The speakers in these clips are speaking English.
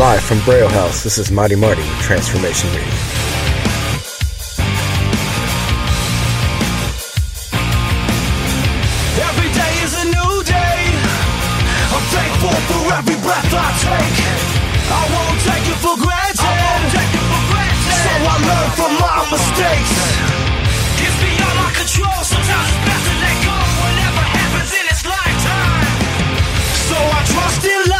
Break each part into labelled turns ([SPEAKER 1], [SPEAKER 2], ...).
[SPEAKER 1] Live from Braille House, this is Mighty Marty, Transformation Radio.
[SPEAKER 2] Every day is a new day. I'm thankful for every breath I take. I won't take it for granted. So I learn from my mistakes. It's beyond my control. Sometimes it's best to let go. Whatever happens in its lifetime. So I trust in love.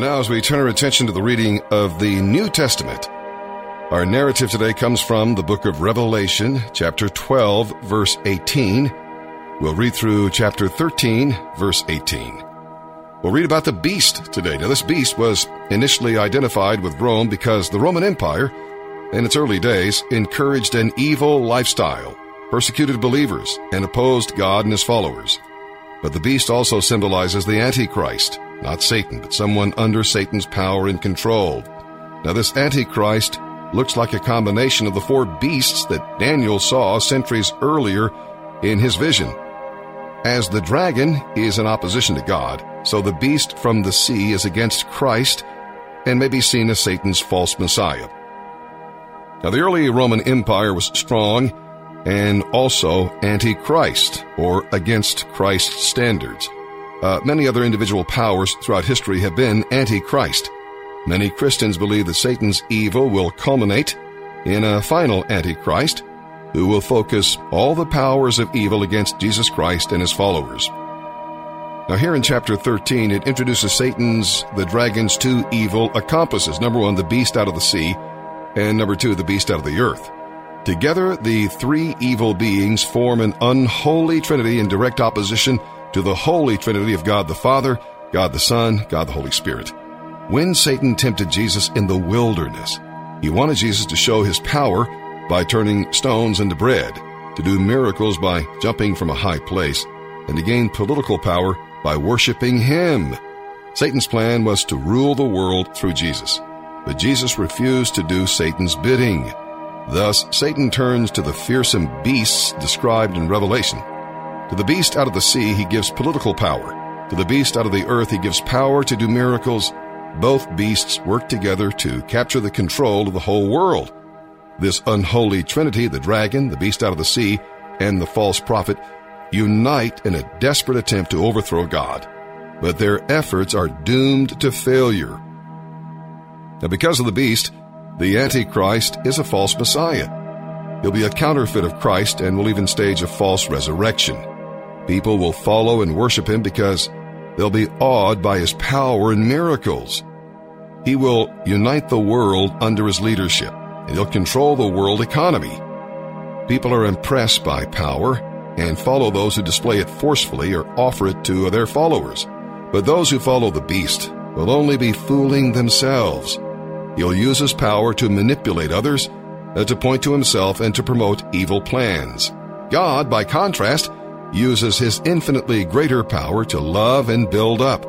[SPEAKER 3] And now, as we turn our attention to the reading of the New Testament, our narrative today comes from the book of Revelation, chapter 12, verse 18. We'll read through chapter 13, verse 18. We'll read about the beast today. Now, this beast was initially identified with Rome because the Roman Empire, in its early days, encouraged an evil lifestyle, persecuted believers, and opposed God and his followers. But the beast also symbolizes the Antichrist, not Satan, but someone under Satan's power and control. Now, this Antichrist looks like a combination of the four beasts that Daniel saw centuries earlier in his vision. As the dragon is in opposition to God, so the beast from the sea is against Christ and may be seen as Satan's false Messiah. Now, the early Roman Empire was strong and also anti-Christ, or against Christ's standards. Uh, many other individual powers throughout history have been anti-Christ. Many Christians believe that Satan's evil will culminate in a final antichrist who will focus all the powers of evil against Jesus Christ and his followers. Now, here in chapter 13, it introduces Satan's, the dragon's two evil accomplices. Number one, the beast out of the sea, and number two, the beast out of the earth. Together, the three evil beings form an unholy trinity in direct opposition to the holy trinity of God the Father, God the Son, God the Holy Spirit. When Satan tempted Jesus in the wilderness, he wanted Jesus to show his power by turning stones into bread. to do miracles by jumping from a high place, and to gain political power by worshiping him. Satan's plan was to rule the world through Jesus, but Jesus refused to do Satan's bidding. Thus, Satan turns to the fearsome beasts described in Revelation. To the beast out of the sea, he gives political power. To the beast out of the earth, he gives power to do miracles. Both beasts work together to capture the control of the whole world. This unholy trinity, the dragon, the beast out of the sea, and the false prophet, unite in a desperate attempt to overthrow God. But their efforts are doomed to failure. Now, because of the beast, the Antichrist is a false Messiah. He'll be a counterfeit of Christ and will even stage a false resurrection. People will follow and worship him because they'll be awed by his power and miracles. He will unite the world under his leadership, and he'll control the world economy. People are impressed by power and follow those who display it forcefully or offer it to their followers. But those who follow the beast will only be fooling themselves. He'll use his power to manipulate others, uh, to point to himself, and to promote evil plans. God, by contrast, uses his infinitely greater power to love and build up.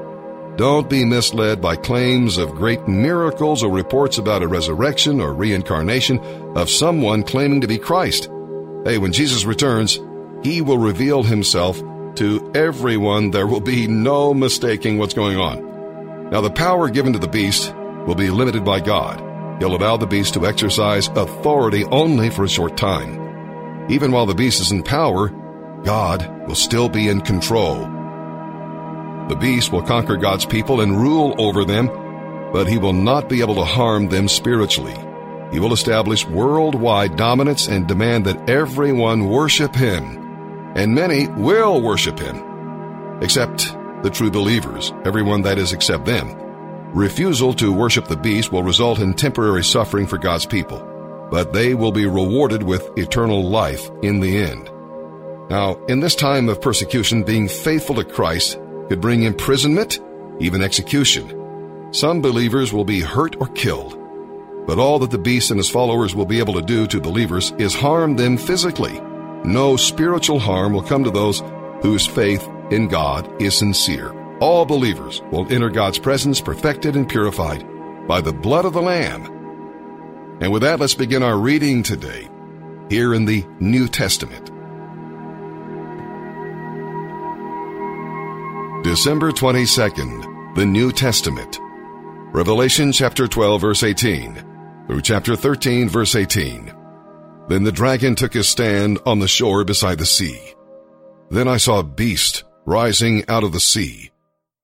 [SPEAKER 3] Don't be misled by claims of great miracles or reports about a resurrection or reincarnation of someone claiming to be Christ. Hey, when Jesus returns, he will reveal himself to everyone. There will be no mistaking what's going on. Now, the power given to the beast will be limited by God. He'll allow the beast to exercise authority only for a short time. Even while the beast is in power, God will still be in control. The beast will conquer God's people and rule over them, but he will not be able to harm them spiritually. He will establish worldwide dominance and demand that everyone worship him. And many will worship him, except the true believers, everyone that is except them. Refusal to worship the beast will result in temporary suffering for God's people, but they will be rewarded with eternal life in the end. Now, in this time of persecution, being faithful to Christ could bring imprisonment, even execution. Some believers will be hurt or killed, but all that the beast and his followers will be able to do to believers is harm them physically. No spiritual harm will come to those whose faith in God is sincere. All believers will enter God's presence perfected and purified by the blood of the Lamb. And with that, let's begin our reading today here in the New Testament. December 22nd, the New Testament. Revelation chapter 12 verse 18 through chapter 13 verse 18. Then the dragon took his stand on the shore beside the sea. Then I saw a beast rising out of the sea.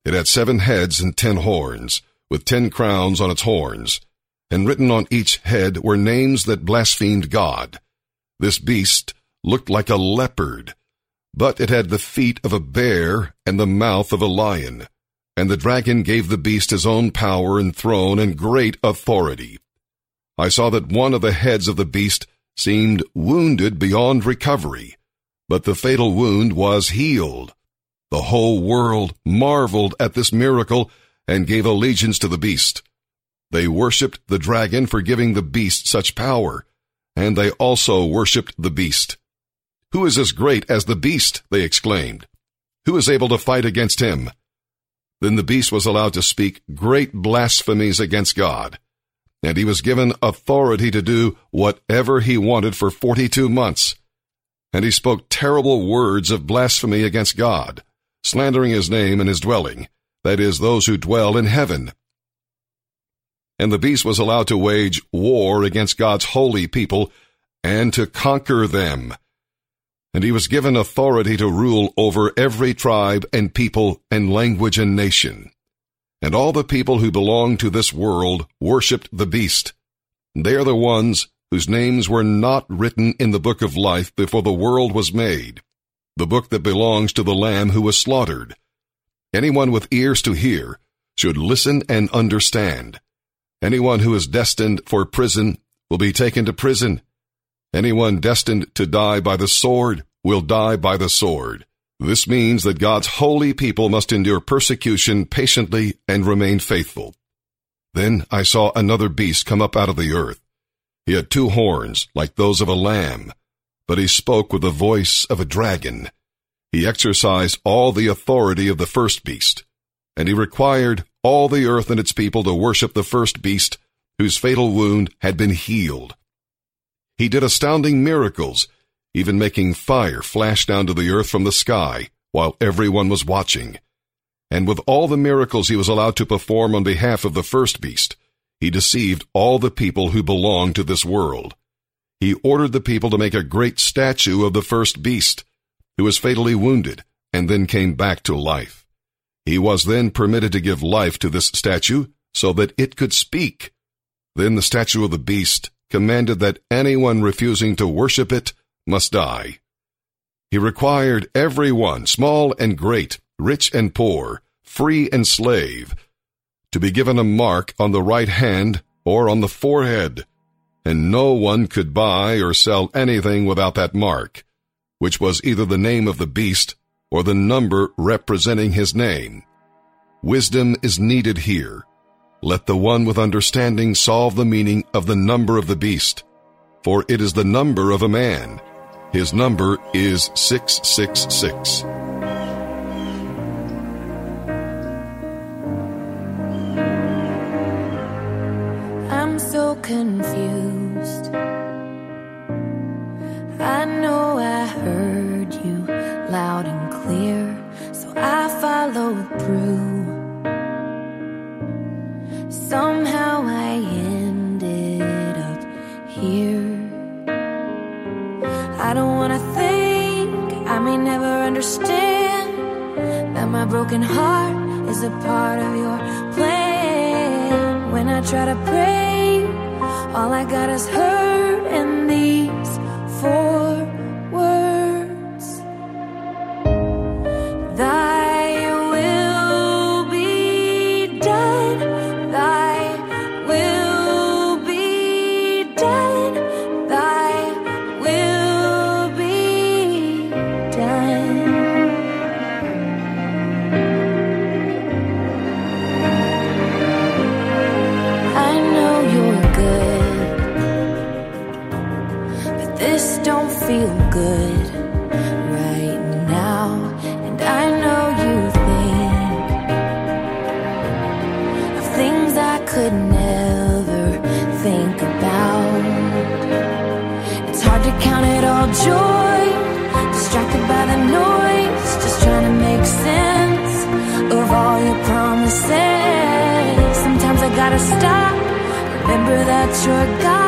[SPEAKER 3] It had seven heads and ten horns, with ten crowns on its horns, and written on each head were names that blasphemed God. This beast looked like a leopard but it had the feet of a bear and the mouth of a lion. And the dragon gave the beast his own power and throne and great authority. I saw that one of the heads of the beast seemed wounded beyond recovery, but the fatal wound was healed. The whole world marveled at this miracle and gave allegiance to the beast. They worshipped the dragon for giving the beast such power, and they also worshipped the beast. Who is as great as the beast? They exclaimed. Who is able to fight against him? Then the beast was allowed to speak great blasphemies against God, and he was given authority to do whatever he wanted for 42 months. And he spoke terrible words of blasphemy against God, slandering his name and his dwelling, that is, those who dwell in heaven. And the beast was allowed to wage war against God's holy people and to conquer them and he was given authority to rule over every tribe and people and language and nation. And all the people who belong to this world worshipped the beast. They are the ones whose names were not written in the book of life before the world was made, the book that belongs to the Lamb who was slaughtered. Anyone with ears to hear should listen and understand. Anyone who is destined for prison will be taken to prison. Anyone destined to die by the sword will die by the sword. This means that God's holy people must endure persecution patiently and remain faithful. Then I saw another beast come up out of the earth. He had two horns, like those of a lamb, but he spoke with the voice of a dragon. He exercised all the authority of the first beast, and he required all the earth and its people to worship the first beast whose fatal wound had been healed. He did astounding miracles, even making fire flash down to the earth from the sky while everyone was watching. And with all the miracles he was allowed to perform on behalf of the first beast, he deceived all the people who belonged to this world. He ordered the people to make a great statue of the first beast, who was fatally wounded and then came back to life. He was then permitted to give life to this statue so that it could speak. Then the statue of the beast commanded that anyone refusing to worship it must die. He required everyone, small and great, rich and poor, free and slave, to be given a mark on the right hand or on the forehead, and no one could buy or sell anything without that mark, which was either the name of the beast or the number representing his name. Wisdom is needed here. Let the one with understanding solve the meaning of the number of the beast, for it is the number of a man. His number is 666.
[SPEAKER 4] I'm so confused. I know I heard you loud and clear, so I followed through. Somehow understand that my broken heart is a part of your plan. When I try to pray, all I got is hurt feel good right now. And I know you think of things I could never think about. It's hard to count it all joy, distracted by the noise, just trying to make sense of all your promises. Sometimes I gotta stop, remember that you're God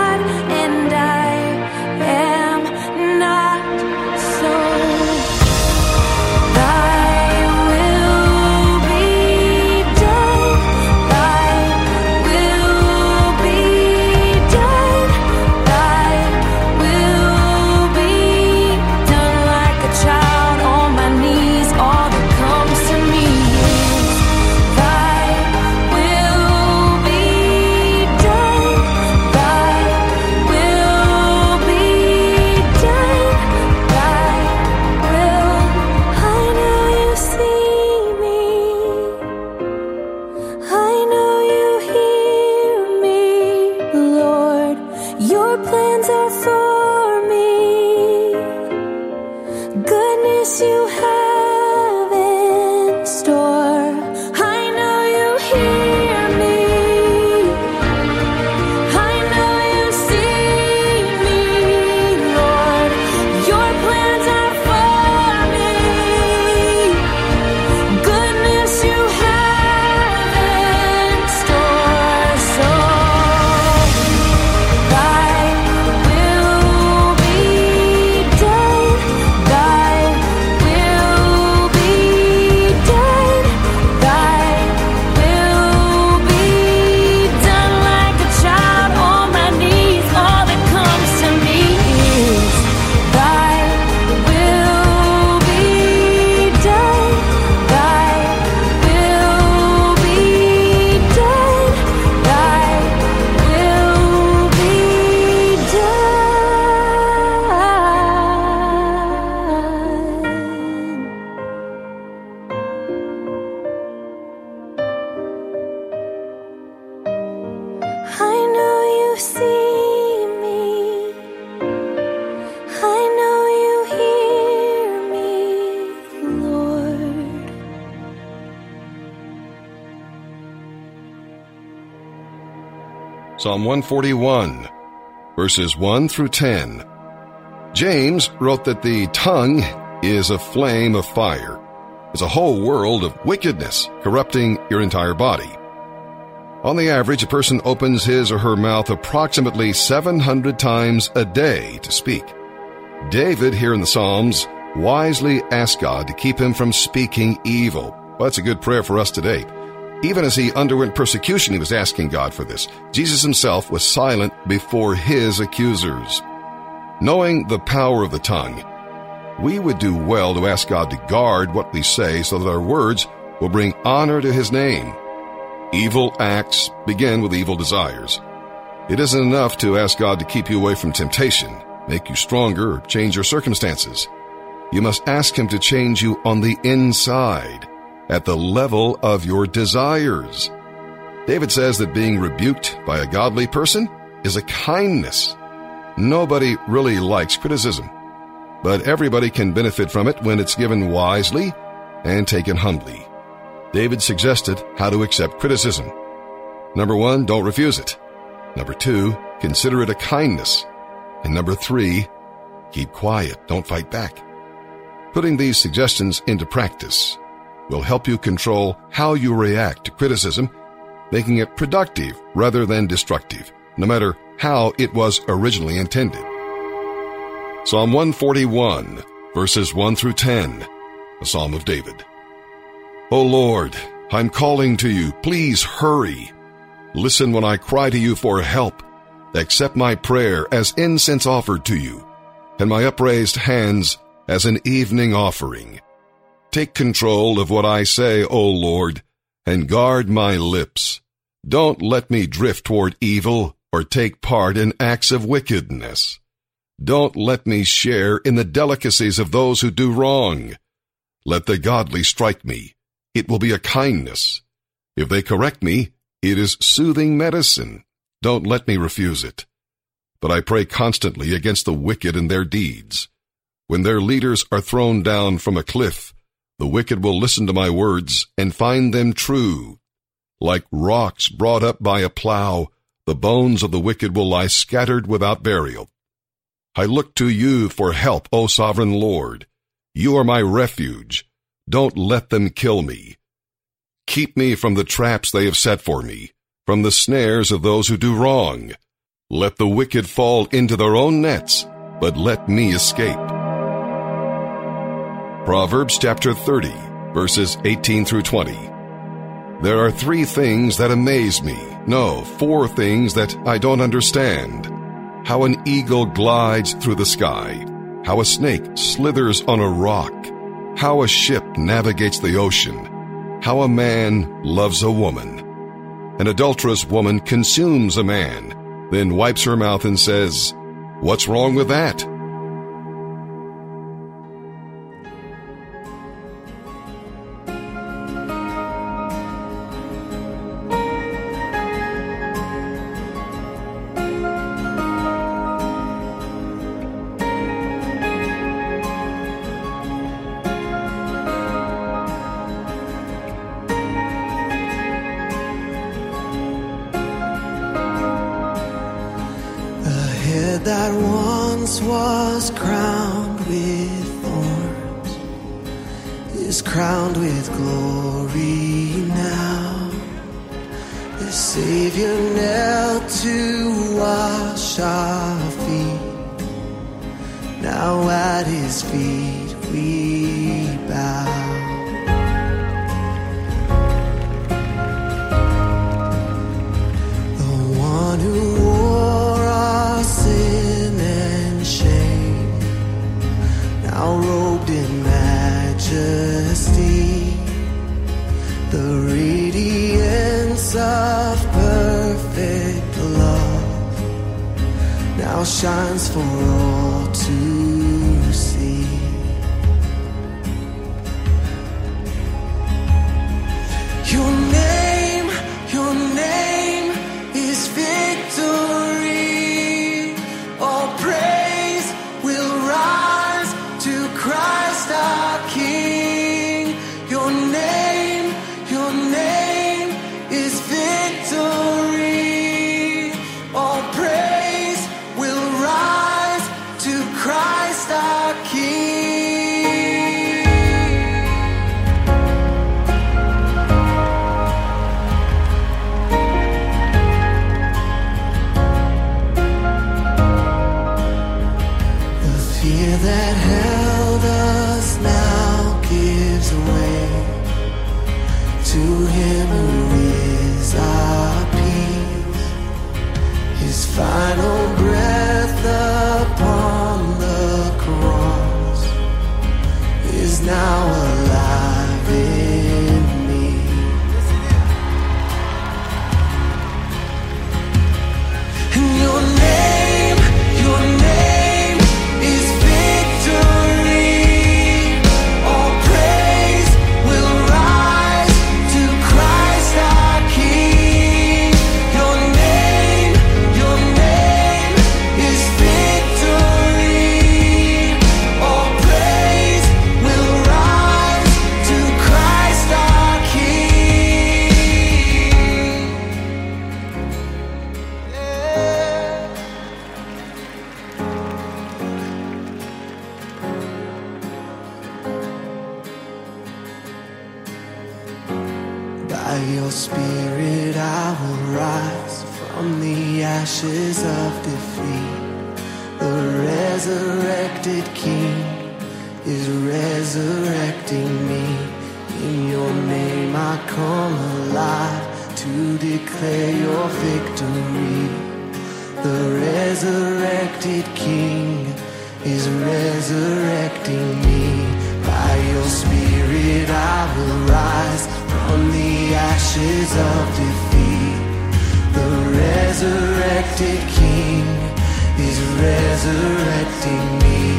[SPEAKER 3] Psalm 141, verses 1 through 10. James wrote that the tongue is a flame of fire. It's a whole world of wickedness corrupting your entire body. On the average, a person opens his or her mouth approximately 700 times a day to speak. David, here in the Psalms, wisely asked God to keep him from speaking evil. Well, that's a good prayer for us today. Even as he underwent persecution, he was asking God for this. Jesus himself was silent before his accusers. Knowing the power of the tongue, we would do well to ask God to guard what we say so that our words will bring honor to his name. Evil acts begin with evil desires. It isn't enough to ask God to keep you away from temptation, make you stronger, or change your circumstances. You must ask Him to change you on the inside, at the level of your desires. David says that being rebuked by a godly person is a kindness. Nobody really likes criticism, but everybody can benefit from it when it's given wisely and taken humbly. David suggested how to accept criticism. Number one, don't refuse it. Number two, consider it a kindness. And number three, keep quiet, don't fight back. Putting these suggestions into practice will help you control how you react to criticism, making it productive rather than destructive, no matter how it was originally intended. Psalm 141, verses 1 through 10, a Psalm of David. O Lord, I'm calling to you. Please hurry. Listen when I cry to you for help. Accept my prayer as incense offered to you, and my upraised hands as an evening offering. Take control of what I say, O Lord, and guard my lips. Don't let me drift toward evil or take part in acts of wickedness. Don't let me share in the delicacies of those who do wrong. Let the godly strike me. It will be a kindness. If they correct me, it is soothing medicine. Don't let me refuse it. But I pray constantly against the wicked and their deeds. When their leaders are thrown down from a cliff, the wicked will listen to my words and find them true. Like rocks brought up by a plow, the bones of the wicked will lie scattered without burial. I look to you for help, O sovereign Lord. You are my refuge. Don't let them kill me. Keep me from the traps they have set for me, from the snares of those who do wrong. Let the wicked fall into their own nets, but let me escape. Proverbs chapter 30, verses 18 through 20. There are three things that amaze me. No, four things that I don't understand. How an eagle glides through the sky. How a snake slithers on a rock. How a ship navigates the ocean. How a man loves a woman. An adulterous woman consumes a man, then wipes her mouth and says, What's wrong with that?
[SPEAKER 5] Head that once was crowned with thorns is crowned with glory now. The Savior knelt to wash our feet. Now at his feet we shines for all to him who is our peace, his final breath upon the cross is now alive. O Spirit, I will rise from the ashes of defeat. The resurrected King is resurrecting me. In your name I come alive to declare your victory. The resurrected King is resurrecting me. By your Spirit I will rise on the ashes of defeat, the resurrected King is resurrecting me.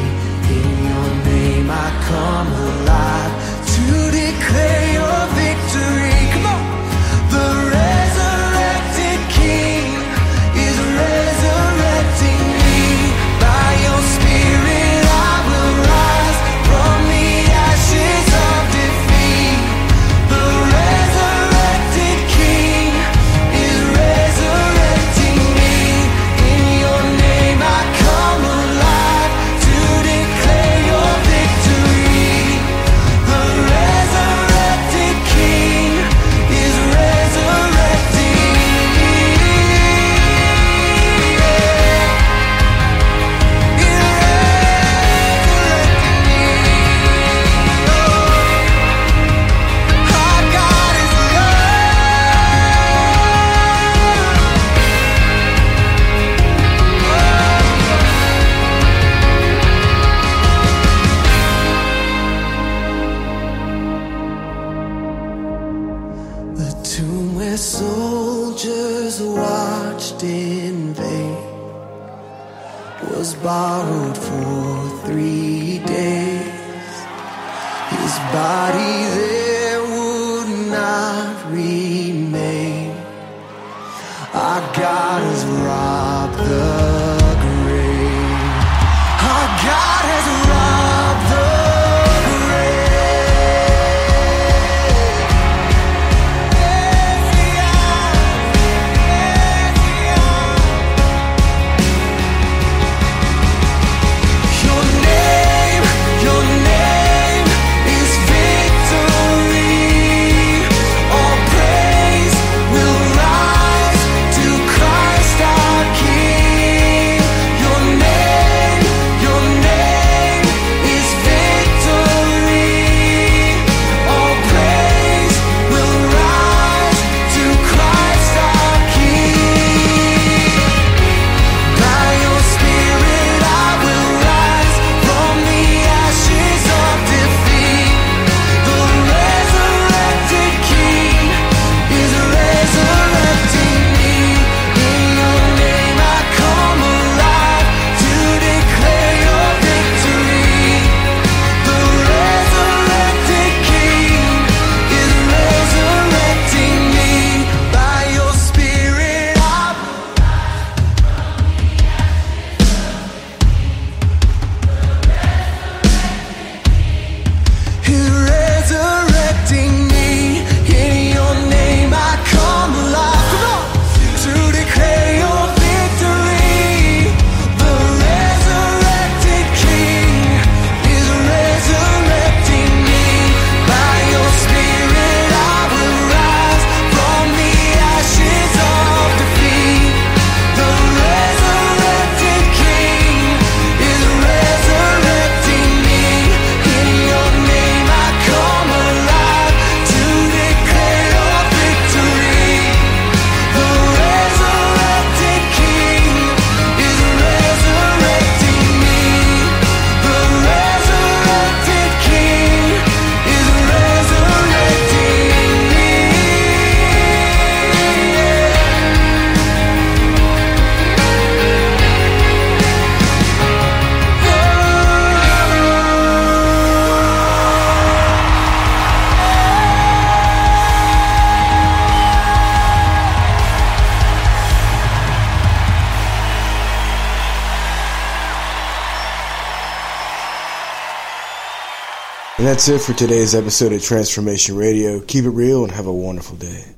[SPEAKER 1] That's it for today's episode of Transformation Radio. Keep it real and have a wonderful day.